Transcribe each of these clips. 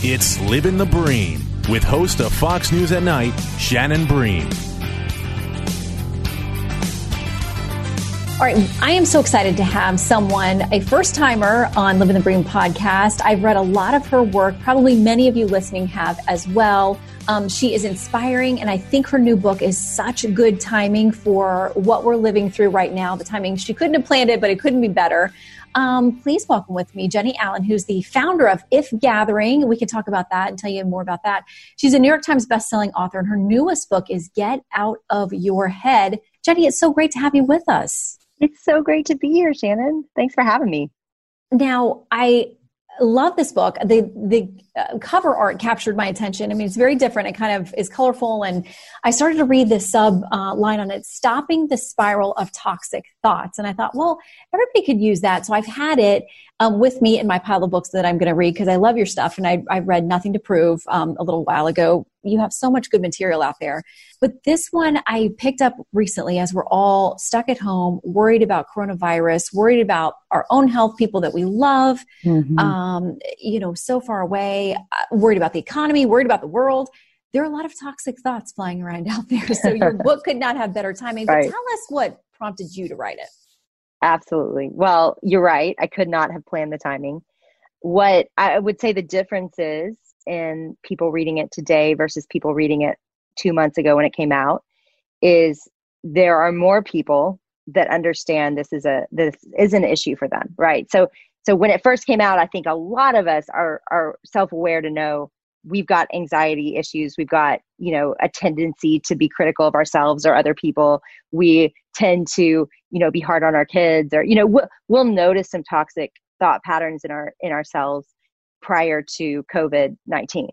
It's Living the Bream with host of Fox News at Night, Shannon Bream. All right, I am so excited to have someone, a first timer on Living the Bream podcast. I've read a lot of her work. Probably many of you listening have as well. Um, she is inspiring, and I think her new book is such good timing for what we're living through right now. The timing, she couldn't have planned it, but it couldn't be better. Um, please welcome with me Jennie Allen, who's the founder of IF:Gathering. We can talk about that and tell you more about that. She's a New York Times bestselling author, and her newest book is Get Out of Your Head. Jennie, it's so great to have you with us. It's so great to be here, Shannon. Thanks for having me. Now, I love this book. The the uh, cover art captured my attention. I mean, it's very different. It kind of is colorful, and I started to read this sub uh, line on it: "Stopping the spiral of toxic thoughts." And I thought, well, everybody could use that. So I've had it um, with me in my pile of books that I'm going to read because I love your stuff, and I, I read Nothing to Prove um, a little while ago. You have so much good material out there. But this one I picked up recently as we're all stuck at home, worried about coronavirus, worried about our own health, people that we love, Mm-hmm. um, you know, so far away, uh, worried about the economy, worried about the world. There are a lot of toxic thoughts flying around out there. So your book could not have better timing. But Right. tell us what prompted you to write it. Absolutely. Well, you're right. I could not have planned the timing. What I would say the difference is in people reading it today versus people reading it two months ago when it came out is there are more people that understand this is a this is an issue for them, right? So so when it first came out, I think a lot of us are are self-aware to know we've got anxiety issues, we've got, you know, a tendency to be critical of ourselves or other people. We tend to, you know, be hard on our kids or you know, we'll, we'll notice some toxic thought patterns in our in ourselves prior to COVID-19.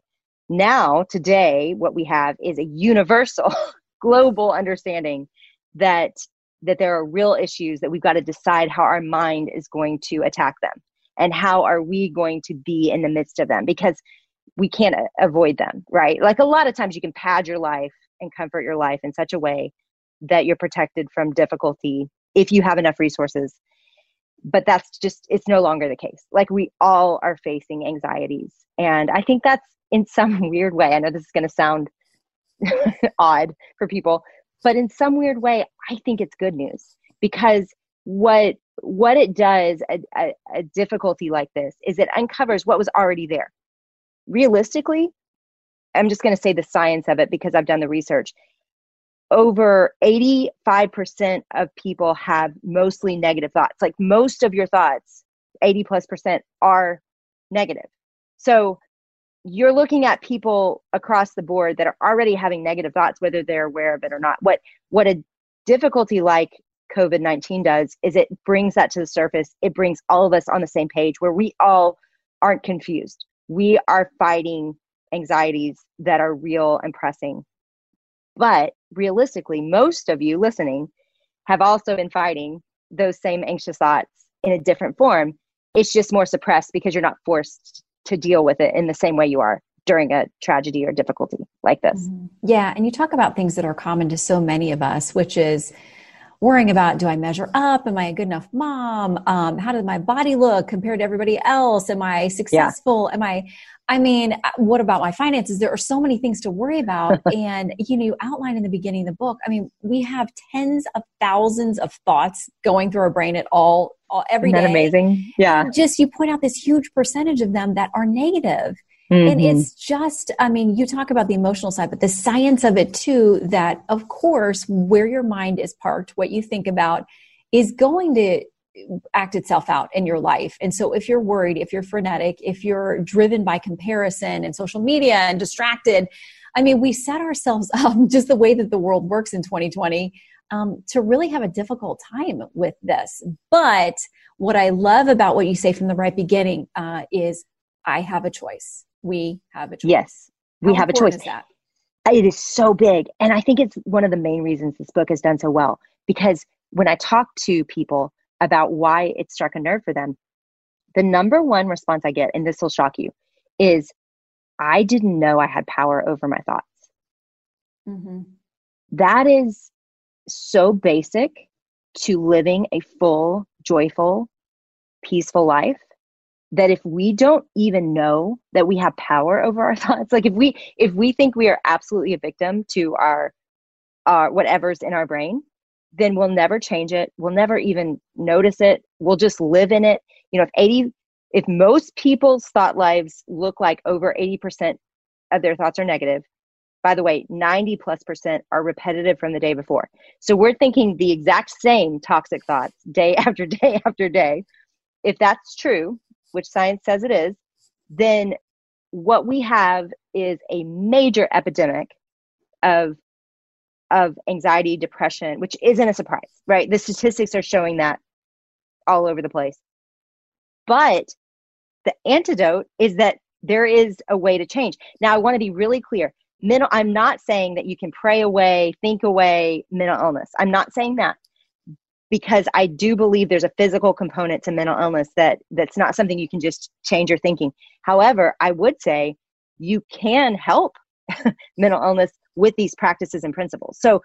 Now, today what we have is a universal global understanding that that there are real issues that we've got to decide how our mind is going to attack them and how are we going to be in the midst of them because we can't avoid them right like a lot of times you can pad your life and comfort your life in such a way that you're protected from difficulty if you have enough resources but that's just it's no longer the case. Like we all are facing anxieties. And i think that's in some weird way i know this is going to sound odd for people but in some weird way i think it's good news. Because what what it does a, a, a difficulty like this is it uncovers what was already there. Realistically i'm just going to say the science of it because i've done the research over 85% of people have mostly negative thoughts. Like most of your thoughts 80 plus percent are negative. So you're looking at people across the board that are already having negative thoughts whether they're aware of it or not. What what a difficulty like covid-19 does is it brings that to the surface. It brings all of us on the same page where we all aren't confused. We are fighting anxieties that are real and pressing but realistically most of you listening have also been fighting those same anxious thoughts in a different form it's just more suppressed because you're not forced to deal with it in the same way you are during a tragedy or difficulty like this. Yeah, and you talk about things that are common to so many of us, which is worrying about do I measure up? Am I a good enough mom? Um, how does my body look compared to everybody else? Am I successful? Am I, I mean, uh, what about my finances? There are so many things to worry about. and, you know, you outline in the beginning of the book, I mean, we have tens of thousands of thoughts going through our brain at all, all every Isn't that day. amazing? Yeah. And just you point out this huge percentage of them that are negative. And Mhm. it's just, I mean, you talk about the emotional side, but the science of it too, that of course, where your mind is parked, what you think about is going to act itself out in your life. And so if you're worried, if you're frenetic, if you're driven by comparison and social media and distracted, I mean, we set ourselves up just the way that the world works in 2020 um, to really have a difficult time with this. But what I love about what you say from the right beginning uh, is I have a choice. We have a choice. Yes, we How have a choice. is that? It is so big. And I think it's one of the main reasons this book has done so well because when I talk to people about why it struck a nerve for them, the number one response I get, and this will shock you, is I didn't know I had power over my thoughts. Mm-hmm. That is so basic to living a full, joyful, peaceful life that if we don't even know that we have power over our thoughts like if we if we think we are absolutely a victim to our our whatever's in our brain then we'll never change it. We'll never even notice it. We'll just live in it. You know if 80 if most people's thought lives look like over 80% of their thoughts are negative by the way 90 plus percent are repetitive from the day before. So we're thinking the exact same toxic thoughts day after day after day. If that's true which science says it is, then what we have is a major epidemic of of anxiety, depression, which isn't a surprise, right? The statistics are showing that all over the place. But the antidote is that there is a way to change. Now, I want to be really clear. Mental, I'm not saying that you can pray away, think away mental illness. I'm not saying that because I do believe there's a physical component to mental illness that that's not something you can just change your thinking. However, I would say you can help mental illness with these practices and principles. So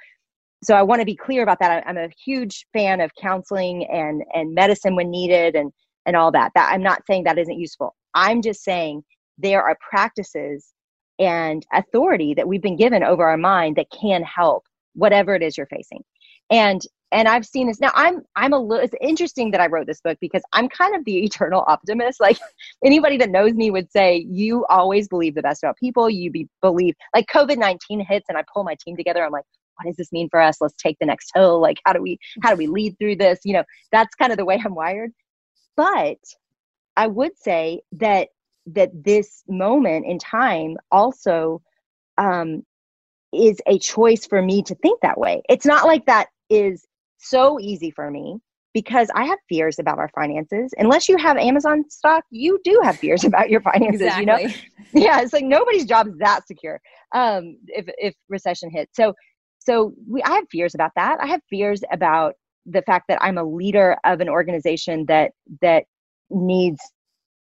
so I want to be clear about that. I'm a huge fan of counseling and and medicine when needed and and all that. That I'm not saying that isn't useful. I'm just saying there are practices and authority that we've been given over our mind that can help whatever it is you're facing. And and I've seen this now. I'm I'm a little. It's interesting that I wrote this book because I'm kind of the eternal optimist. Like anybody that knows me would say, you always believe the best about people. You be believe like COVID nineteen hits, and I pull my team together. I'm like, what does this mean for us? Let's take the next hill. Like how do we how do we lead through this? You know, that's kind of the way I'm wired. But I would say that that this moment in time also um, is a choice for me to think that way. It's not like that is so easy for me because I have fears about our finances. Unless you have Amazon stock, you do have fears about your finances. Exactly. You know, yeah, it's like nobody's job is that secure um, if if recession hits. So so we I have fears about that. I have fears about the fact that I'm a leader of an organization that that needs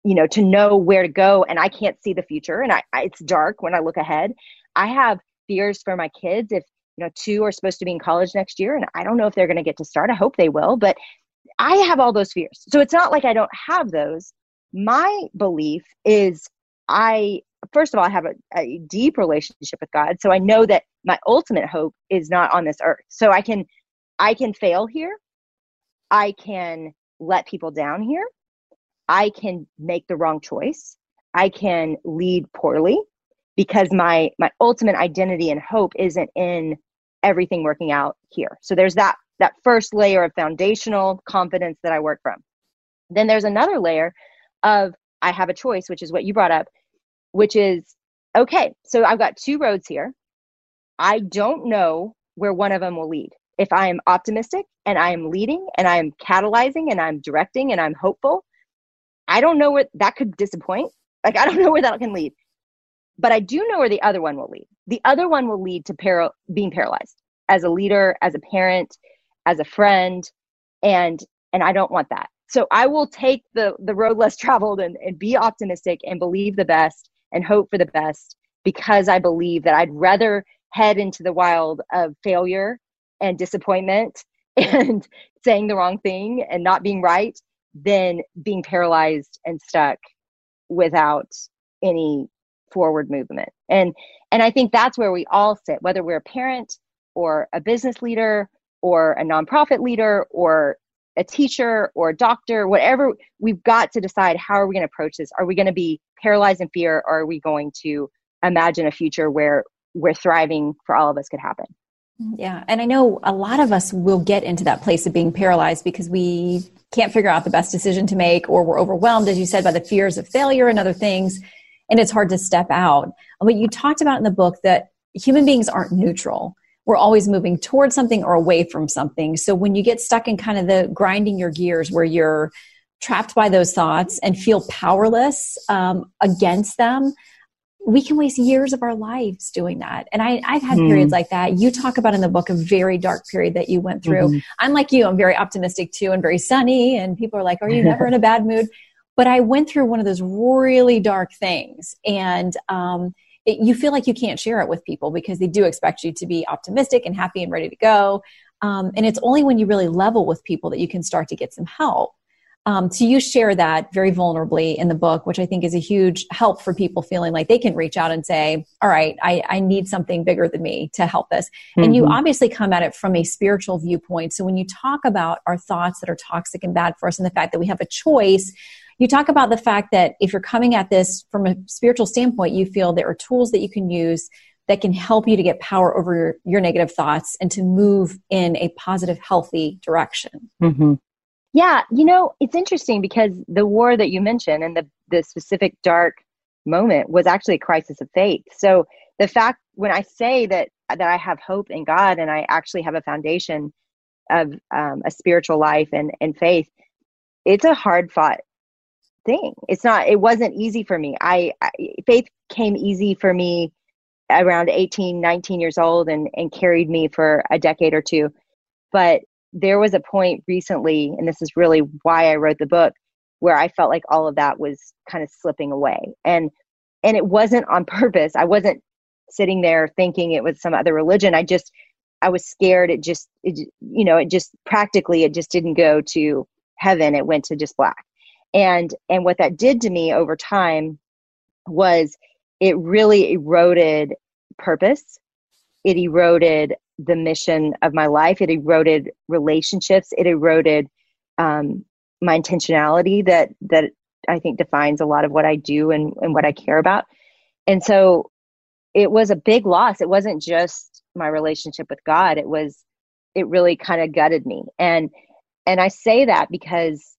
you know to know where to go and i can't see the future and I, I, it's dark when i look ahead i have fears for my kids if you know two are supposed to be in college next year and i don't know if they're going to get to start. I hope they will but i have all those fears. So it's not like i don't have those. My belief is i first of all i have a, a deep relationship with god so i know that my ultimate hope is not on this earth. So i can i can fail here. I can let people down here. I can make the wrong choice. I can lead poorly because my my ultimate identity and hope isn't in everything working out here. So there's that that first layer of foundational confidence that I work from. Then there's another layer of I have a choice, which is what you brought up, which is okay, so I've got two roads here. I don't know where one of them will lead. If I am optimistic and I am leading and I am catalyzing and I'm directing and I'm hopeful, I don't know where that could disappoint. Like I don't know where that can lead. But I do know where the other one will lead. The other one will lead to para- being paralyzed as a leader, as a parent, as a friend, and and I don't want that. So I will take the the road less traveled and, and be optimistic and believe the best and hope for the best because I believe that I'd rather head into the wild of failure and disappointment and saying the wrong thing and not being right than being paralyzed and stuck without any forward movement. And and I think that's where we all sit, whether we're a parent or a business leader or a nonprofit leader or a teacher or a doctor, whatever, we've got to decide how are we going to approach this? Are we going to be paralyzed in fear or are we going to imagine a future where where thriving for all of us could happen? Yeah. And I know a lot of us will get into that place of being paralyzed because we can't figure out the best decision to make or we're overwhelmed, as you said, by the fears of failure and other things and it's hard to step out. But you talked about in the book that human beings aren't neutral. We're always moving towards something or away from something. So when you get stuck in kind of the grinding your gears where you're trapped by those thoughts and feel powerless um, against them, we can waste years of our lives doing that. And I, have had mm. periods like that. You talk about in the book a very dark period that you went through. Mm-hmm. I'm like you, I'm very optimistic too and very sunny. And people are like, Are you never in a bad mood? But I went through one of those really dark things. And um, it, you feel like you can't share it with people because they do expect you to be optimistic and happy and ready to go. Um, and it's only when you really level with people that you can start to get some help. Um, so you share that very vulnerably in the book, which I think is a huge help for people feeling like they can reach out and say, all right, I, I need something bigger than me to help this. Mm-hmm. And you mm-hmm. obviously come at it from a spiritual viewpoint. So when you talk about our thoughts that are toxic and bad for us and the fact that we have a choice, you talk about the fact that if you're coming at this from a spiritual standpoint, you feel there are tools that you can use that can help you to get power over your, your negative thoughts and to move in a positive, healthy direction. Mm-hmm. Yeah, you know, it's interesting because the war that you mentioned and the, the specific dark moment was actually a crisis of faith. So the fact when I say that that I have hope in God and I actually have a foundation of um, a spiritual life and, and faith, it's a hard fought thing. It's not, it wasn't easy for me. I, I, faith came easy for me around 18, 19 years old and, and carried me for a decade or two. But there was a point recently, and this is really why I wrote the book, where I felt like all of that was kind of slipping away. And, and it wasn't on purpose. I wasn't sitting there thinking it was some other religion. I just, I was scared. It just, it, you know, it just practically, it just didn't go to heaven. It went to just black and and what that did to me over time was it really eroded purpose. It eroded the mission of my life. It eroded relationships. It eroded um, my intentionality that that i think defines a lot of what i do and, and what i care about. And so it was a big loss. It wasn't just my relationship with god. It was it really kind of gutted me. And and i say that because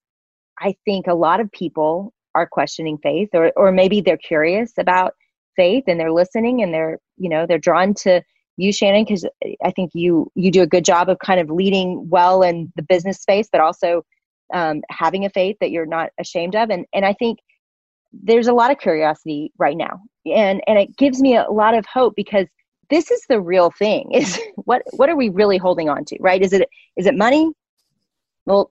I think a lot of people are questioning faith or or maybe they're curious about faith and they're listening and they're you know they're drawn to you Shannon because I think you you do a good job of kind of leading well in the business space but also um, having a faith that you're not ashamed of. And and I think there's a lot of curiosity right now. And and it gives me a lot of hope because this is the real thing. Is what what are we really holding on to right? Is it is it money? Well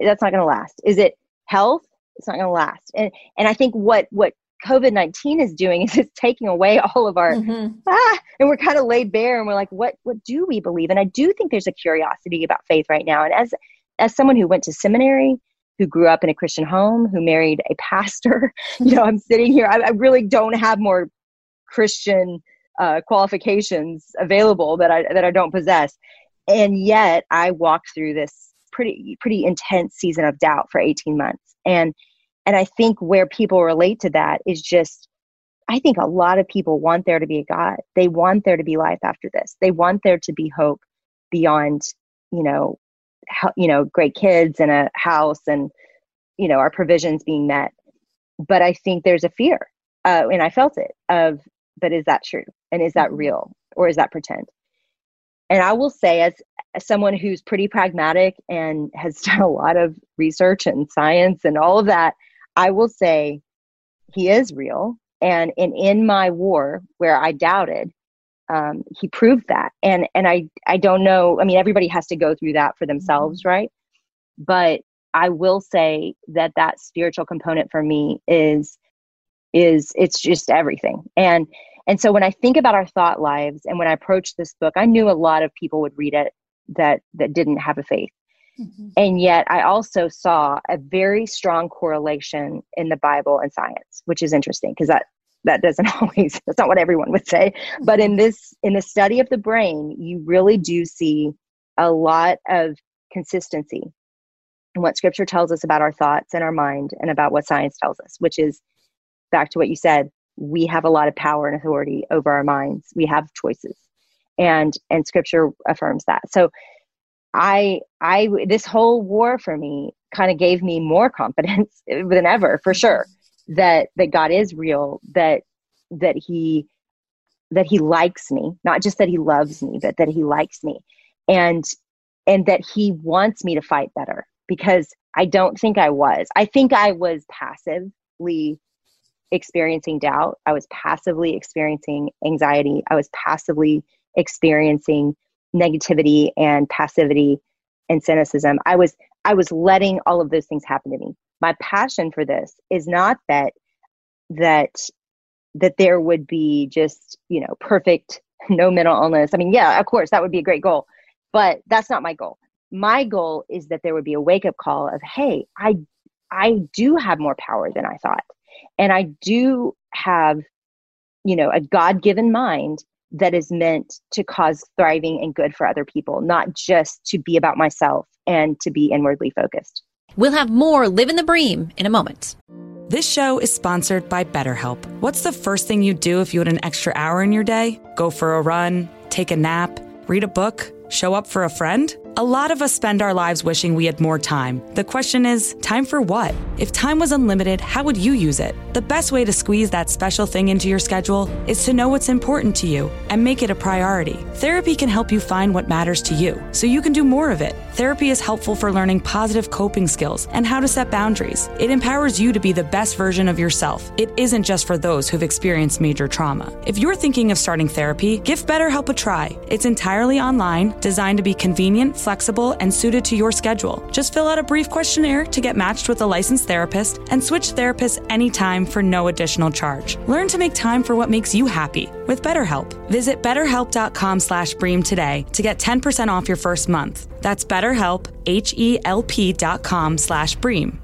that's not going to last. Is it health it's not going to last. And and i think what what covid-19 is doing is it's taking away all of our mm-hmm. ah, and we're kind of laid bare and we're like what what do we believe? And i do think there's a curiosity about faith right now. And as as someone who went to seminary who grew up in a christian home who married a pastor you know i'm sitting here I, I really don't have more christian uh, qualifications available that i that i don't possess. And yet i walked through this pretty pretty intense season of doubt for 18 months. And and i think where people relate to that is just i think a lot of people want there to be a god. They want there to be life after this. They want there to be hope beyond you know how, you know great kids and a house and you know our provisions being met. But i think there's a fear uh, and i felt it of but is that true? And is that mm-hmm. real? Or is that pretend and I will say, as, as someone who's pretty pragmatic and has done a lot of research and science and all of that, I will say he is real. And in, in my war, where I doubted, um, he proved that. And and I I don't know. I mean, everybody has to go through that for themselves, mm-hmm. right? But I will say that that spiritual component for me is is it's just everything. And and so when I think about our thought lives and when I approached this book, I knew a lot of people would read it that that didn't have a faith. Mm-hmm. And yet I also saw a very strong correlation in the Bible and science, which is interesting because that that doesn't always that's not what everyone would say. But in this in the study of the brain, you really do see a lot of consistency in what scripture tells us about our thoughts and our mind and about what science tells us, which is back to what you said, we have a lot of power and authority over our minds. We have choices. And and scripture affirms that. So I I this whole war for me kind of gave me more confidence than ever for sure that that God is real, that that he that he likes me, not just that he loves me, but that he likes me. And and that he wants me to fight better because I don't think I was. I think I was passively experiencing doubt. I was passively experiencing anxiety. I was passively experiencing negativity and passivity and cynicism. I was I was letting all of those things happen to me. My passion for this is not that that that there would be just, you know, perfect no mental illness. I mean, yeah, of course that would be a great goal, but that's not my goal. My goal is that there would be a wake up call of, hey, I I do have more power than I thought. And I do have, you know, a God given mind that is meant to cause thriving and good for other people, not just to be about myself and to be inwardly focused. We'll have more Livin' the Bream in a moment. This show is sponsored by BetterHelp. What's the first thing you'd do if you had an extra hour in your day? Go for a run, take a nap, read a book, show up for a friend? A lot of us spend our lives wishing we had more time. The question is, time for what? If time was unlimited, how would you use it? The best way to squeeze that special thing into your schedule is to know what's important to you and make it a priority. Therapy can help you find what matters to you so you can do more of it. Therapy is helpful for learning positive coping skills and how to set boundaries. It empowers you to be the best version of yourself. It isn't just for those who've experienced major trauma. If you're thinking of starting therapy, give BetterHelp a try. It's entirely online, designed to be convenient, flexible, and suited to your schedule. Just fill out a brief questionnaire to get matched with a licensed therapist and switch therapists anytime for no additional charge. Learn to make time for what makes you happy with BetterHelp. Visit betterhelp.com slash bream today to get 10% off your first month. That's betterhelp, H-E-L-P dot com slash bream.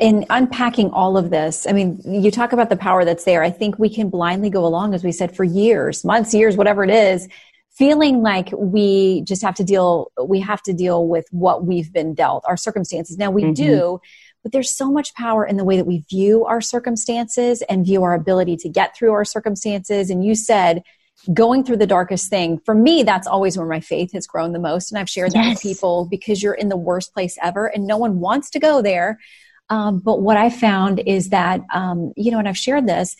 in unpacking all of this, I mean, you talk about the power that's there. I think we can blindly go along, as we said, for years, months, years, whatever it is, feeling like we just have to deal, we have to deal with what we've been dealt, our circumstances. Now we mm-hmm. do, but there's so much power in the way that we view our circumstances and view our ability to get through our circumstances. And you said, going through the darkest thing for me that's always where my faith has grown the most and i've shared that yes. with people because you're in the worst place ever and no one wants to go there um, but what I found is that, um, you know, and I've shared this,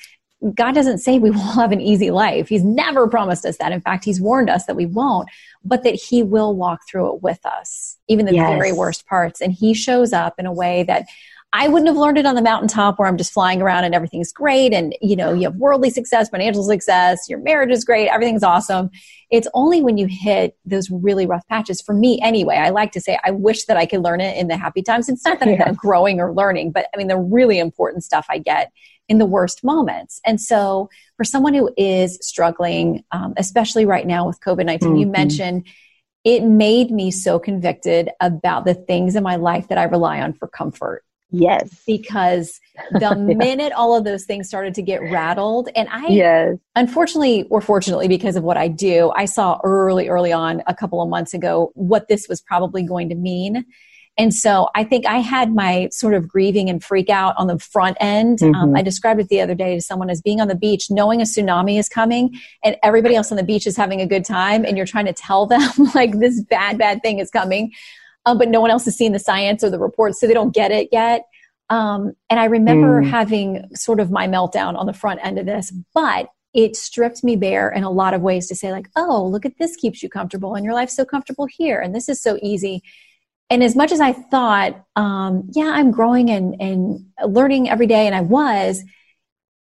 God doesn't say we will have an easy life. He's never promised us that. In fact, He's warned us that we won't, but that He will walk through it with us, even the yes. very worst parts. And He shows up in a way that I wouldn't have learned it on the mountaintop where I'm just flying around and everything's great. And, you know, you have worldly success, financial success, your marriage is great, everything's awesome. It's only when you hit those really rough patches, for me anyway, I like to say, I wish that I could learn it in the happy times. It's not that I'm not growing or learning, but I mean, the really important stuff I get in the worst moments. And so for someone who is struggling, um, especially right now with COVID 19, mm-hmm. you mentioned it made me so convicted about the things in my life that I rely on for comfort. Yes. Because the yeah. minute all of those things started to get rattled, and I, yes. unfortunately or fortunately, because of what I do, I saw early, early on a couple of months ago what this was probably going to mean. And so I think I had my sort of grieving and freak out on the front end. Um, mm-hmm. Um, I described it the other day to someone as being on the beach, knowing a tsunami is coming and everybody else on the beach is having a good time. And you're trying to tell them like this bad, bad thing is coming um, but no one else has seen the science or the reports, so they don't get it yet. Um, and I remember mm. having sort of my meltdown on the front end of this, but it stripped me bare in a lot of ways to say, like, oh, look at this keeps you comfortable, and your life's so comfortable here, and this is so easy. And as much as I thought, um, yeah, I'm growing and, and learning every day, and I was,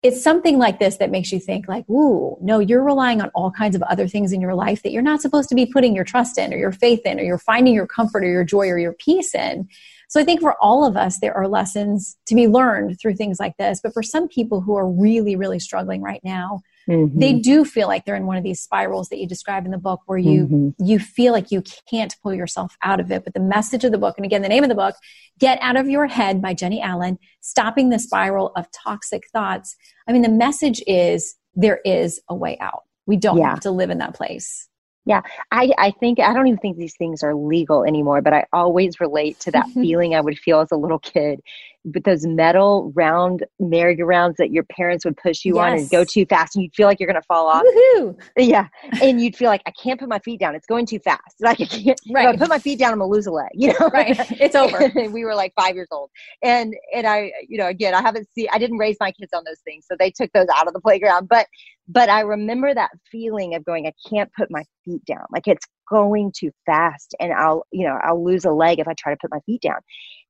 it's something like this that makes you think like ooh no you're relying on all kinds of other things in your life that you're not supposed to be putting your trust in or your faith in or you're finding your comfort or your joy or your peace in. So i think for all of us there are lessons to be learned through things like this. But for some people who are really really struggling right now Mm-hmm. They do feel like they're in one of these spirals that you describe in the book where you mm-hmm. you feel like you can't pull yourself out of it. But the message of the book, and again, the name of the book, Get Out of Your Head by Jennie Allen, Stopping the Spiral of Toxic Thoughts. I mean, the message is there is a way out. We don't yeah. have to live in that place. Yeah, I, I think I don't even think these things are legal anymore, but I always relate to that feeling I would feel as a little kid with those metal round merry-go-rounds that your parents would push you yes. on and go too fast and you'd feel like you're going to fall off. Woo-hoo. Yeah. And you'd feel like, I can't put my feet down. It's going too fast. Like, I can't, right. If I put my feet down, I'm going to lose a leg, you know? Right. It's over. we were like five years old. And, and I, you know, again, I haven't seen, I didn't raise my kids on those things. So they took those out of the playground. But, but I remember that feeling of going, I can't put my feet down. Like it's going too fast and I'll, you know, I'll lose a leg if I try to put my feet down.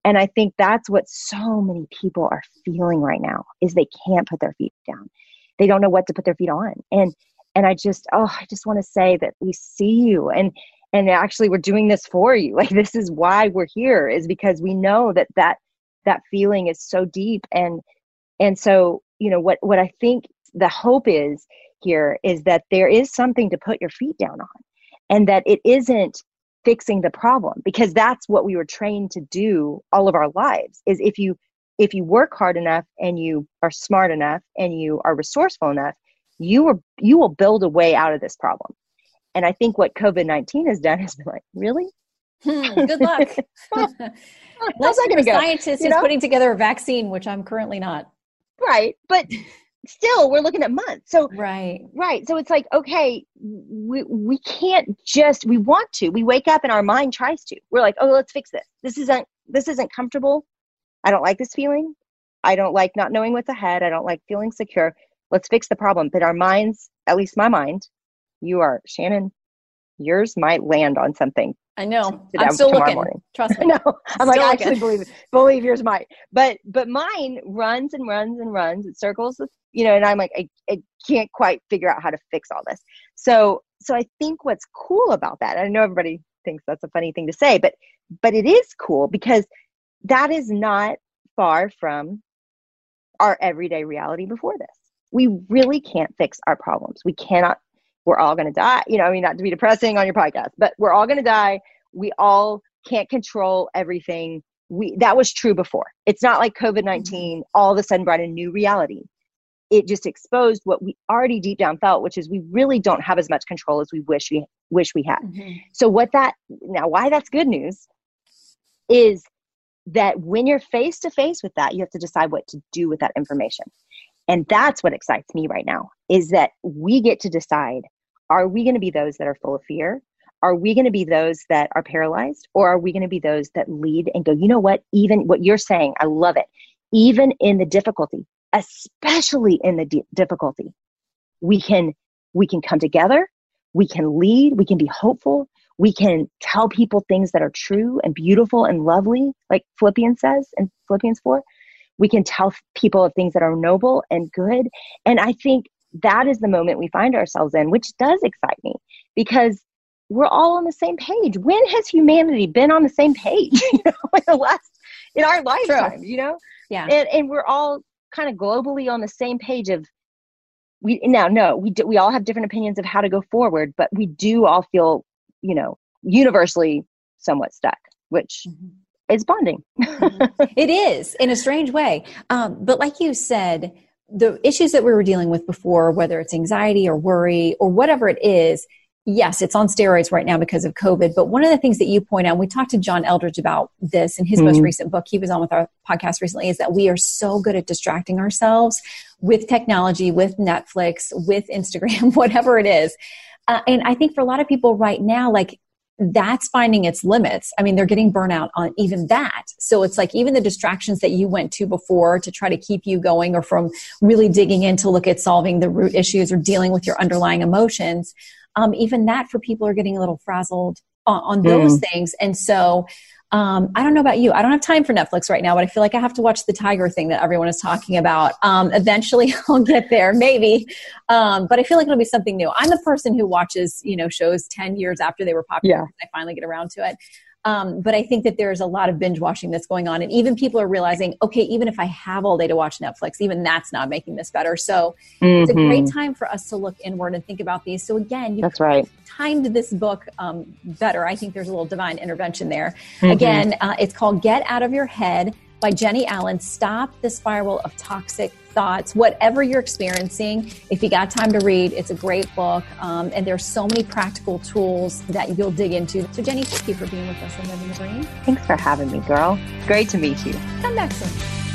And I think that's what so many people are feeling right now is they can't put their feet down. They don't know what to put their feet on. And and I just oh, I just want to say that we see you and and actually we're doing this for you. Like this is why we're here is because we know that that that feeling is so deep and and so, you know, what what I think the hope is here is that there is something to put your feet down on and that it isn't fixing the problem because that's what we were trained to do all of our lives is if you if you work hard enough and you are smart enough and you are resourceful enough you are you will build a way out of this problem. And i think what covid-19 has done has been like really? Hmm, good luck. How's that to go? scientist you know? is putting together a vaccine which i'm currently not. Right but still we're looking at months so right right so it's like okay we, we can't just we want to we wake up and our mind tries to we're like oh let's fix this this isn't this isn't comfortable i don't like this feeling i don't like not knowing what's ahead i don't like feeling secure let's fix the problem but our minds at least my mind you are shannon yours might land on something I know. I'm still looking. Morning. Trust me. no, I'm like, I actually believe it. Believe yours might. But but mine runs and runs and runs. It circles, you know, and I'm like, I, I can't quite figure out how to fix all this. So so I think what's cool about that, I know everybody thinks that's a funny thing to say, but but it is cool because that is not far from our everyday reality before this. We really can't fix our problems. We cannot we're all going to die. You know, I mean, not to be depressing on your podcast, but we're all going to die. We all can't control everything. We that was true before. It's not like COVID 19 mm-hmm. all of a sudden brought a new reality. It just exposed what we already deep down felt, which is we really don't have as much control as we wish we wish we had. Mm-hmm. So what that now why that's good news is that when you're face to face with that, you have to decide what to do with that information. And that's what excites me right now is that we get to decide are we going to be those that are full of fear? Are we going to be those that are paralyzed? Or are we going to be those that lead and go, you know what? Even what you're saying, I love it. Even in the difficulty, especially in the d- difficulty, we can we can come together we can lead we can be hopeful we can tell people things that are true and beautiful and lovely like philippians says in philippians 4 we can tell people of things that are noble and good and i think that is the moment we find ourselves in, which does excite me because we're all on the same page. When has humanity been on the same page? you know, in the last in our lifetime, True. you know? Yeah. And and we're all kind of globally on the same page of we now no, we do, we all have different opinions of how to go forward, but we do all feel, you know, universally somewhat stuck, which mm-hmm. is bonding. mm-hmm. it is in a strange way. Um, but like you said, the issues that we were dealing with before, whether it's anxiety or worry or whatever it is, yes, it's on steroids right now because of COVID. But one of the things that you point out, and we talked to John Eldredge about this in his mm-hmm. most recent book. He was on with our podcast recently, is that we are so good at distracting ourselves with technology, with Netflix, with Instagram, whatever it is. Uh, and I think for a lot of people right now, like that's finding its limits. I mean, they're getting burnout on even that. So it's like even the distractions that you went to before to try to keep you going or from really digging in to look at solving the root issues or dealing with your underlying emotions, um, even that for people are getting a little frazzled on, on those mm. things. And so um, I don't know about you. I don't have time for Netflix right now, but I feel like I have to watch the tiger thing that everyone is talking about. Um, eventually, I'll get there, maybe. Um, but I feel like it'll be something new. I'm the person who watches, you know, shows ten years after they were popular. Yeah. I finally get around to it. Um, but I think that there's a lot of binge watching that's going on. And even people are realizing, okay, even if I have all day to watch Netflix, even that's not making this better. So mm-hmm. it's a great mm-hmm. time for us to look inward and think about these. So again, you that's right. timed this book um, better. I think there's a little divine intervention there. Mm-hmm. Again, uh, it's called Get Out of Your Head by Jennie Allen. Stop the spiral of toxic thoughts, whatever you're experiencing. If you got time to read, it's a great book. Um, and there's so many practical tools that you'll dig into. So, Jennie, thank you for being with us on Living the Bream. Thanks for having me, girl. Great to meet you. Come back soon.